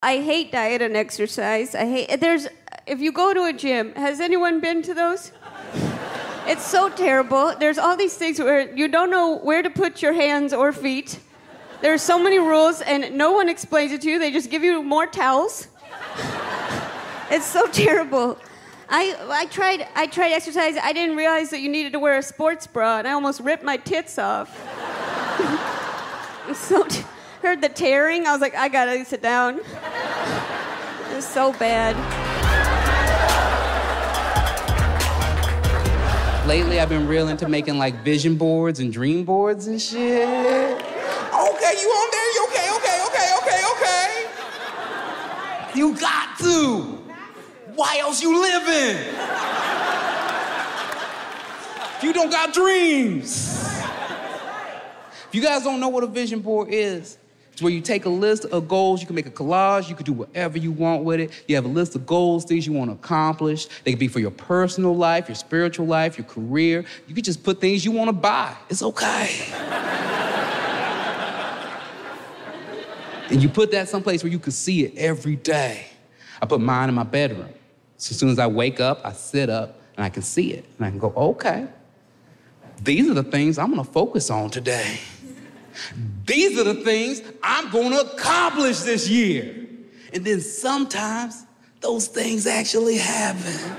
I hate diet and exercise. I hate there's if you go to a gym, has anyone been to those? It's so terrible. There's all these things where you don't know where to put your hands or feet. There's so many rules and no one explains it to you. They just give you more towels. it's so terrible. I, I tried I tried exercise. I didn't realize that you needed to wear a sports bra, and I almost ripped my tits off. so t- heard the tearing. I was like, I gotta sit down. It's so bad. Lately, I've been real into making like vision boards and dream boards and shit. Okay, you on there? You okay, okay, okay, okay, okay. You got to. Why else you living? you don't got dreams. If you guys don't know what a vision board is, it's where you take a list of goals, you can make a collage, you can do whatever you want with it. You have a list of goals, things you want to accomplish. They could be for your personal life, your spiritual life, your career. You could just put things you want to buy. It's okay. and you put that someplace where you can see it every day. I put mine in my bedroom. So as soon as I wake up, I sit up and I can see it. And I can go, okay, these are the things I'm gonna focus on today. These are the things I'm gonna accomplish this year. And then sometimes those things actually happen.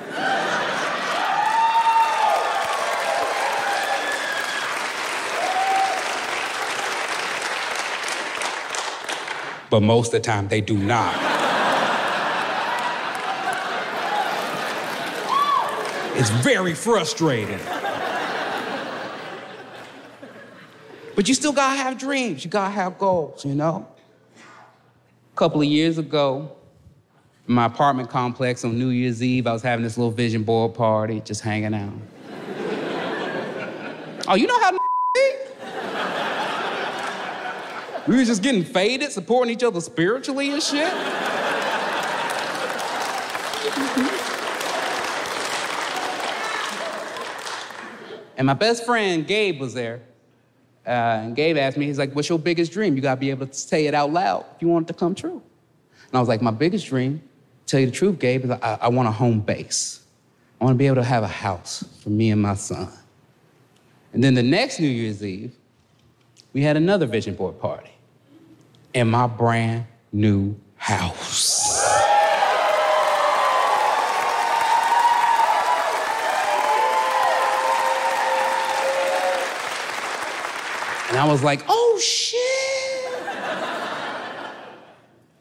but most of the time they do not. it's very frustrating. But you still gotta have dreams, you gotta have goals, you know? A couple of years ago, in my apartment complex on New Year's Eve, I was having this little vision board party, just hanging out. oh, you know how? We was just getting faded, supporting each other spiritually and shit. and my best friend Gabe was there. Uh, and Gabe asked me, he's like, What's your biggest dream? You gotta be able to say it out loud if you want it to come true. And I was like, My biggest dream, tell you the truth, Gabe, is I, I want a home base. I wanna be able to have a house for me and my son. And then the next New Year's Eve, we had another vision board party in my brand new house. I was like, oh shit.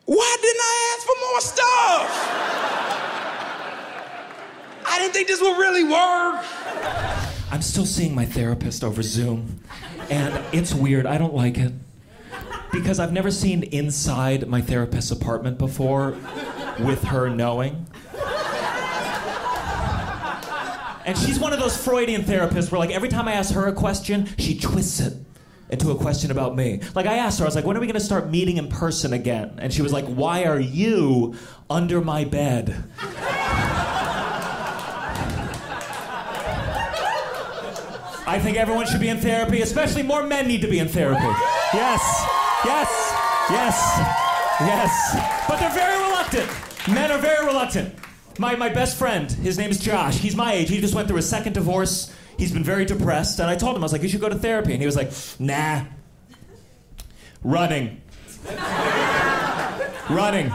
Why didn't I ask for more stuff? I didn't think this would really work. I'm still seeing my therapist over Zoom, and it's weird. I don't like it. Because I've never seen inside my therapist's apartment before with her knowing. And she's one of those Freudian therapists where, like, every time I ask her a question, she twists it into a question about me. Like, I asked her, I was like, when are we gonna start meeting in person again? And she was like, why are you under my bed? I think everyone should be in therapy, especially more men need to be in therapy. Yes, yes, yes, yes. But they're very reluctant. Men are very reluctant. My, my best friend, his name is Josh. He's my age. He just went through a second divorce. He's been very depressed. And I told him, I was like, you should go to therapy. And he was like, nah. Running. Running.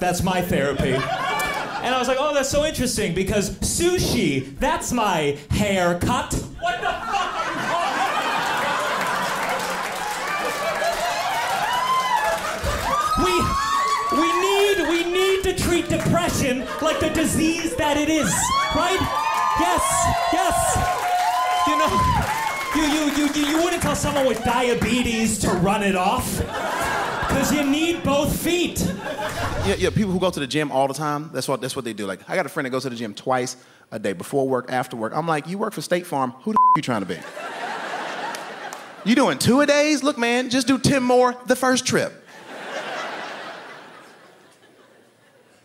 That's my therapy. And I was like, oh, that's so interesting because sushi, that's my haircut. What the fuck are you talking We, we need, we need to treat depression like the disease that it is, right? Yes, yes. You you, you, you, you wouldn't tell someone with diabetes to run it off. Because you need both feet. Yeah, yeah, people who go to the gym all the time, that's what, that's what they do. Like, I got a friend that goes to the gym twice a day, before work, after work. I'm like, you work for State Farm, who the you trying to be? You doing two a days? Look, man, just do 10 more the first trip.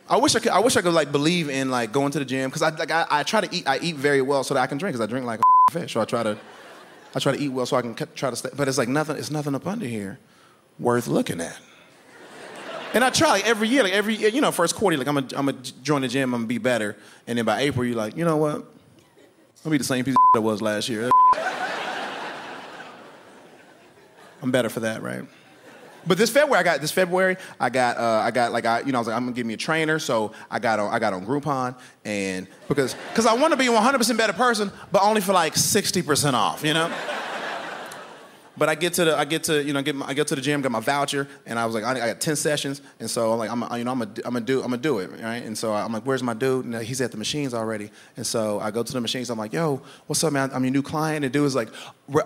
I wish I could. I wish I could like believe in like going to the gym because I like I, I try to eat. I eat very well so that I can drink because I drink like fish. So I try to, I try to eat well so I can try to stay. But it's like nothing. It's nothing up under here worth looking at. And I try like every year, like every you know first quarter, like I'm gonna I'm gonna join the gym, I'm gonna be better, and then by April you're like, you know what? I'll be the same piece of I was last year. I'm better for that, right? But this February, I got this February, I got uh, I got like I you know I was like I'm gonna give me a trainer, so I got on I got on Groupon, and because because I want to be a 100% better person, but only for like 60% off, you know. But I get to the, I get to, you know, get my, I get to the gym, got my voucher, and I was like, I, I got ten sessions, and so I'm like, I'm, you know, I'm gonna, I'm gonna do, I'm gonna do it, right? And so I'm like, where's my dude? And he's at the machines already, and so I go to the machines. I'm like, yo, what's up, man? I'm your new client. And dude is like,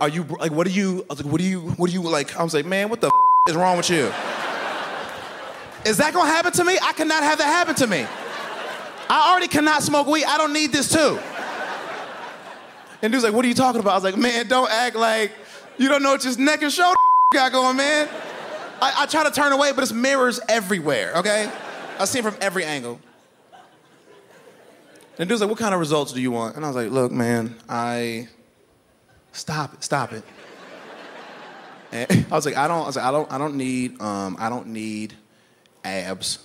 are you, like, what are you, like, what do you, what do you like? I was like, man, what the is wrong with you? Is that gonna happen to me? I cannot have that happen to me. I already cannot smoke weed. I don't need this too. And dude's like, what are you talking about? I was like, man, don't act like you don't know what your neck and shoulder got going, man. I, I try to turn away, but it's mirrors everywhere, okay? I see it from every angle. And dude's like, what kind of results do you want? And I was like, look, man, I stop it, stop it. And I was like, I don't, I like, I don't, I don't need, um, I don't need abs.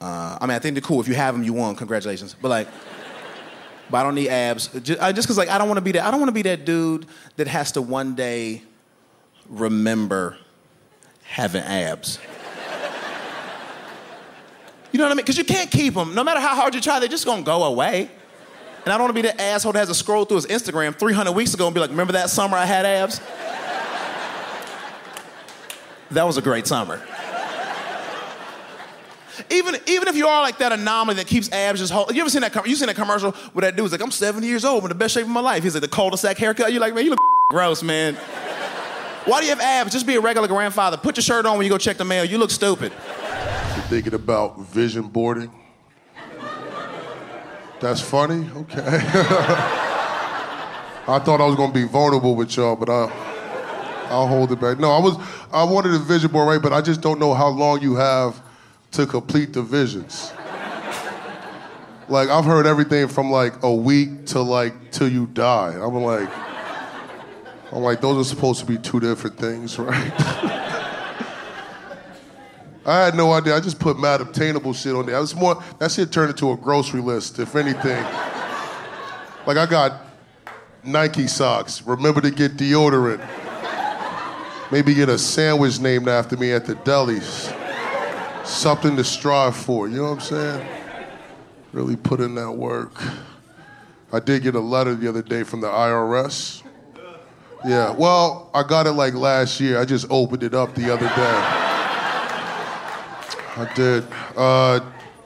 Uh, I mean, I think they're cool. If you have them, you won. Congratulations. But like, but I don't need abs. Just, I, just cause like I don't want to be that. I don't want to be that dude that has to one day remember having abs. You know what I mean? Because you can't keep them. No matter how hard you try, they're just gonna go away. And I don't want to be that asshole that has to scroll through his Instagram 300 weeks ago and be like, "Remember that summer I had abs? That was a great summer." Even, even if you are like that anomaly that keeps abs just hold, you ever seen that? com- You seen that commercial where that dude's like, "I'm 70 years old, I'm in the best shape of my life." He's like the cul-de-sac haircut. You're like, man, you look gross, man. Why do you have abs? Just be a regular grandfather. Put your shirt on when you go check the mail. You look stupid. You're thinking about vision boarding? That's funny? Okay. I thought I was gonna be vulnerable with y'all, but I, I'll hold it back. No, I was, I wanted a vision board, right? But I just don't know how long you have to complete the visions. Like I've heard everything from like a week to like till you die. I'm like, I'm like, those are supposed to be two different things, right? I had no idea. I just put mad obtainable shit on there. I was more that shit turned into a grocery list, if anything. like I got Nike socks. Remember to get deodorant. Maybe get a sandwich named after me at the delis. Something to strive for. You know what I'm saying? Really put in that work. I did get a letter the other day from the IRS. Yeah. Well, I got it like last year. I just opened it up the other day. I did. Uh,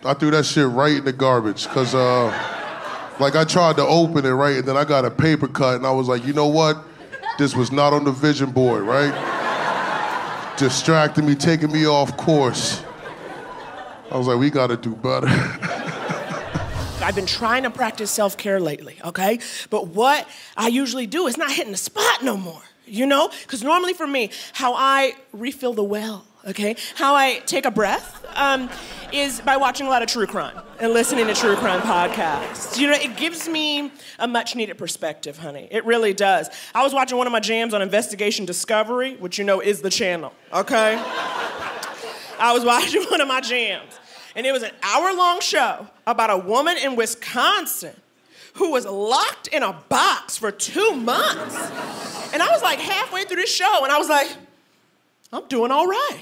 I threw that shit right in the garbage because, uh, like, I tried to open it right, and then I got a paper cut, and I was like, you know what? This was not on the vision board, right? Distracting me, taking me off course. I was like, we got to do better. I've been trying to practice self care lately, okay? But what I usually do is not hitting the spot no more, you know? Because normally for me, how I refill the well, okay? How I take a breath um, is by watching a lot of true crime and listening to true crime podcasts. You know, it gives me a much needed perspective, honey. It really does. I was watching one of my jams on Investigation Discovery, which you know is the channel, okay? I was watching one of my jams, and it was an hour long show about a woman in Wisconsin who was locked in a box for two months. And I was like halfway through the show, and I was like, I'm doing all right.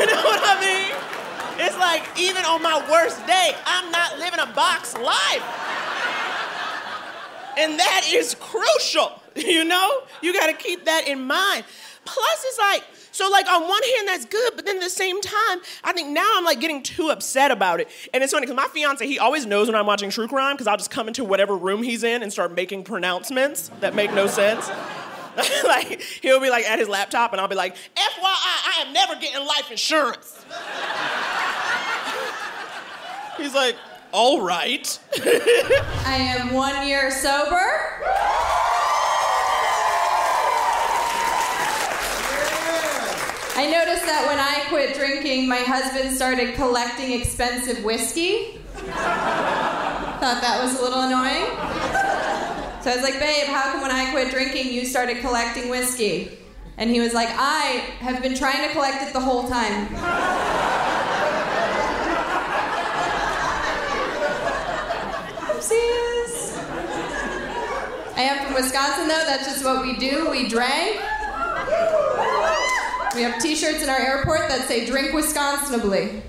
You know what I mean? It's like, even on my worst day, I'm not living a box life. And that is crucial, you know? You gotta keep that in mind. Plus, it's like, so like on one hand, that's good, but then at the same time, I think now I'm like getting too upset about it. And it's funny because my fiance, he always knows when I'm watching true crime because I'll just come into whatever room he's in and start making pronouncements that make no sense. like he'll be like at his laptop and I'll be like, FYI, I am never getting life insurance. He's like, all right. I am one year sober. I noticed that when I quit drinking, my husband started collecting expensive whiskey. Thought that was a little annoying. So I was like, babe, how come when I quit drinking, you started collecting whiskey? And he was like, I have been trying to collect it the whole time. Oopsies. I am from Wisconsin, though. That's just what we do. We drank. We have t shirts in our airport that say, Drink Wisconsinably.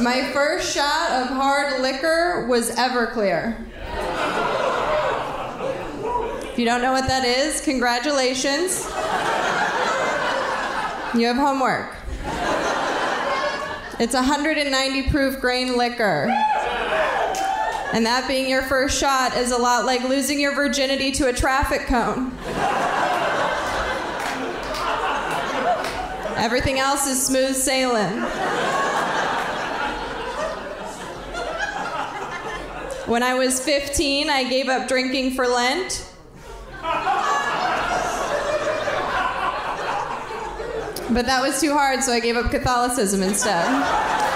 My first shot of hard liquor was Everclear. If you don't know what that is, congratulations. You have homework. It's 190 proof grain liquor. And that being your first shot is a lot like losing your virginity to a traffic cone. Everything else is smooth sailing. When I was 15, I gave up drinking for Lent. But that was too hard, so I gave up Catholicism instead.